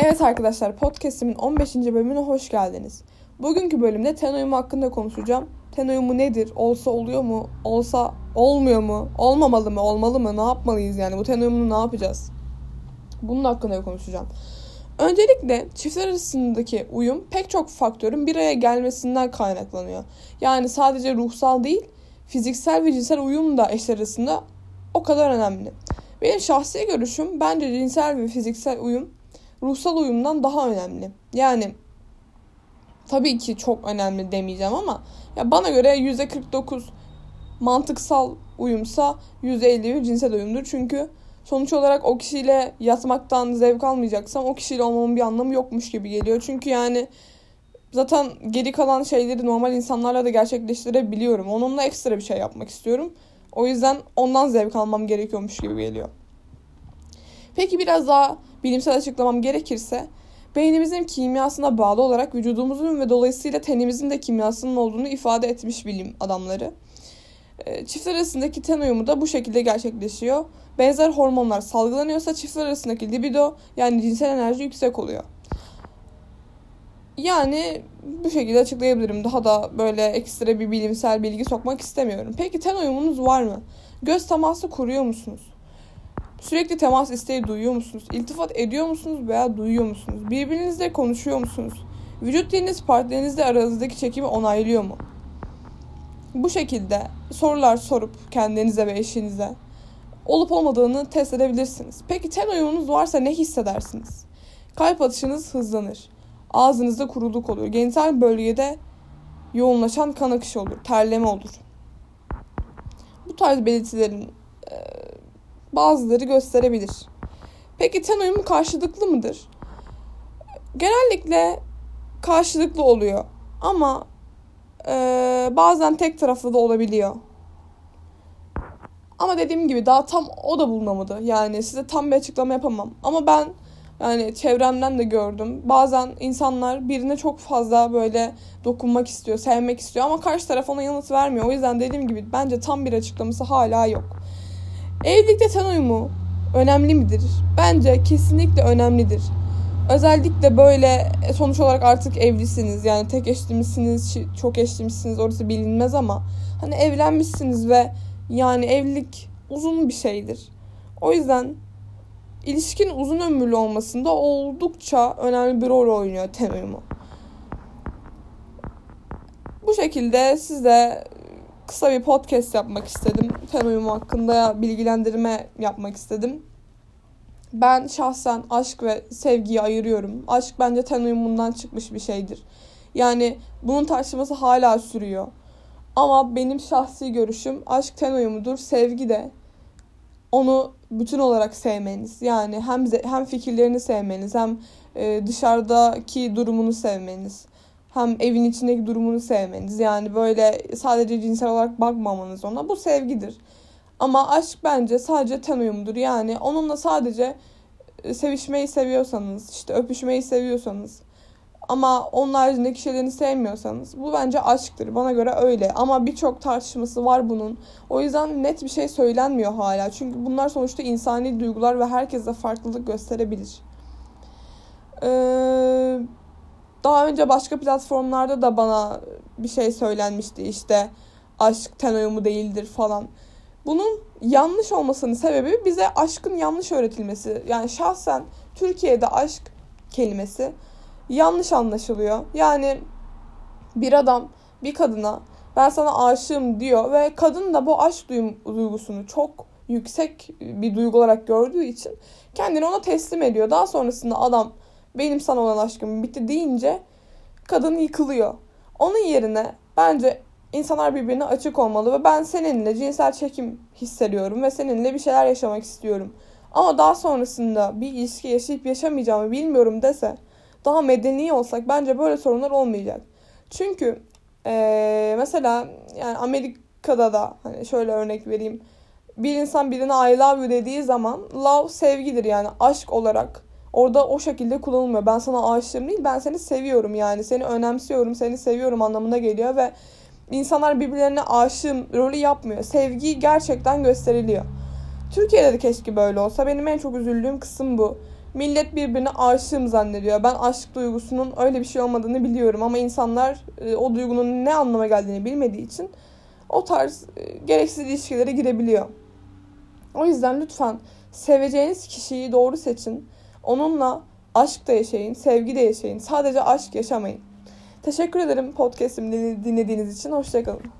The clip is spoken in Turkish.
Evet arkadaşlar podcast'imin 15. bölümüne hoş geldiniz. Bugünkü bölümde ten uyumu hakkında konuşacağım. Ten uyumu nedir? Olsa oluyor mu? Olsa olmuyor mu? Olmamalı mı? Olmalı mı? Ne yapmalıyız yani? Bu ten uyumunu ne yapacağız? Bunun hakkında konuşacağım. Öncelikle çiftler arasındaki uyum pek çok faktörün bir araya gelmesinden kaynaklanıyor. Yani sadece ruhsal değil, fiziksel ve cinsel uyum da eşler arasında o kadar önemli. Benim şahsi görüşüm bence cinsel ve fiziksel uyum ruhsal uyumdan daha önemli. Yani tabii ki çok önemli demeyeceğim ama ya bana göre %49 mantıksal uyumsa %50 cinsel uyumdur. Çünkü sonuç olarak o kişiyle yatmaktan zevk almayacaksam o kişiyle olmamın bir anlamı yokmuş gibi geliyor. Çünkü yani zaten geri kalan şeyleri normal insanlarla da gerçekleştirebiliyorum. Onunla ekstra bir şey yapmak istiyorum. O yüzden ondan zevk almam gerekiyormuş gibi geliyor. Peki biraz daha bilimsel açıklamam gerekirse beynimizin kimyasına bağlı olarak vücudumuzun ve dolayısıyla tenimizin de kimyasının olduğunu ifade etmiş bilim adamları. Ee, çiftler arasındaki ten uyumu da bu şekilde gerçekleşiyor. Benzer hormonlar salgılanıyorsa çiftler arasındaki libido yani cinsel enerji yüksek oluyor. Yani bu şekilde açıklayabilirim. Daha da böyle ekstra bir bilimsel bilgi sokmak istemiyorum. Peki ten uyumunuz var mı? Göz teması kuruyor musunuz? Sürekli temas isteği duyuyor musunuz? İltifat ediyor musunuz veya duyuyor musunuz? Birbirinizle konuşuyor musunuz? Vücut diliniz partnerinizle aranızdaki çekimi onaylıyor mu? Bu şekilde sorular sorup kendinize ve eşinize olup olmadığını test edebilirsiniz. Peki ten uyumunuz varsa ne hissedersiniz? Kalp atışınız hızlanır. Ağzınızda kuruluk olur. Genital bölgede yoğunlaşan kan akışı olur. Terleme olur. Bu tarz belirtilerin bazıları gösterebilir. Peki ten uyumu karşılıklı mıdır? Genellikle karşılıklı oluyor. Ama e, bazen tek taraflı da olabiliyor. Ama dediğim gibi daha tam o da bulunamadı. Yani size tam bir açıklama yapamam. Ama ben yani çevremden de gördüm. Bazen insanlar birine çok fazla böyle dokunmak istiyor, sevmek istiyor ama karşı taraf ona yanıt vermiyor. O yüzden dediğim gibi bence tam bir açıklaması hala yok. Evlilikte ten uyumu önemli midir? Bence kesinlikle önemlidir. Özellikle böyle sonuç olarak artık evlisiniz. Yani tek eşli misiniz, çok eşli misiniz orası bilinmez ama hani evlenmişsiniz ve yani evlilik uzun bir şeydir. O yüzden ilişkin uzun ömürlü olmasında oldukça önemli bir rol oynuyor ten uyumu. Bu şekilde size kısa bir podcast yapmak istedim. Ten uyumu hakkında bilgilendirme yapmak istedim. Ben şahsen aşk ve sevgiyi ayırıyorum. Aşk bence ten uyumundan çıkmış bir şeydir. Yani bunun tartışması hala sürüyor. Ama benim şahsi görüşüm aşk ten uyumudur. Sevgi de onu bütün olarak sevmeniz. Yani hem hem fikirlerini sevmeniz hem e, dışarıdaki durumunu sevmeniz. Hem evin içindeki durumunu sevmeniz. Yani böyle sadece cinsel olarak bakmamanız ona. Bu sevgidir. Ama aşk bence sadece ten uyumudur. Yani onunla sadece e, sevişmeyi seviyorsanız, işte öpüşmeyi seviyorsanız ama onun haricindeki şeylerini sevmiyorsanız bu bence aşktır. Bana göre öyle. Ama birçok tartışması var bunun. O yüzden net bir şey söylenmiyor hala. Çünkü bunlar sonuçta insani duygular ve herkese farklılık gösterebilir. Ee, daha önce başka platformlarda da bana bir şey söylenmişti. İşte aşk ten uyumu değildir falan. Bunun yanlış olmasının sebebi bize aşkın yanlış öğretilmesi. Yani şahsen Türkiye'de aşk kelimesi yanlış anlaşılıyor. Yani bir adam bir kadına ben sana aşığım diyor ve kadın da bu aşk duygusunu çok yüksek bir duygu olarak gördüğü için kendini ona teslim ediyor. Daha sonrasında adam benim sana olan aşkım bitti deyince kadın yıkılıyor. Onun yerine bence insanlar birbirine açık olmalı ve ben seninle cinsel çekim hissediyorum ve seninle bir şeyler yaşamak istiyorum. Ama daha sonrasında bir ilişki yaşayıp yaşamayacağımı bilmiyorum dese daha medeni olsak bence böyle sorunlar olmayacak. Çünkü ee, mesela yani Amerika'da da hani şöyle örnek vereyim. Bir insan birine I love you dediği zaman love sevgidir yani aşk olarak. Orada o şekilde kullanılmıyor. Ben sana aşığım değil ben seni seviyorum yani. Seni önemsiyorum, seni seviyorum anlamına geliyor ve insanlar birbirlerine aşığım rolü yapmıyor. Sevgi gerçekten gösteriliyor. Türkiye'de de keşke böyle olsa. Benim en çok üzüldüğüm kısım bu. millet birbirine aşığım zannediyor. Ben aşk duygusunun öyle bir şey olmadığını biliyorum ama insanlar e, o duygunun ne anlama geldiğini bilmediği için o tarz e, gereksiz ilişkilere girebiliyor. O yüzden lütfen seveceğiniz kişiyi doğru seçin. Onunla aşk da yaşayın, sevgi de yaşayın. Sadece aşk yaşamayın. Teşekkür ederim podcast'imi dinlediğiniz için. Hoşçakalın.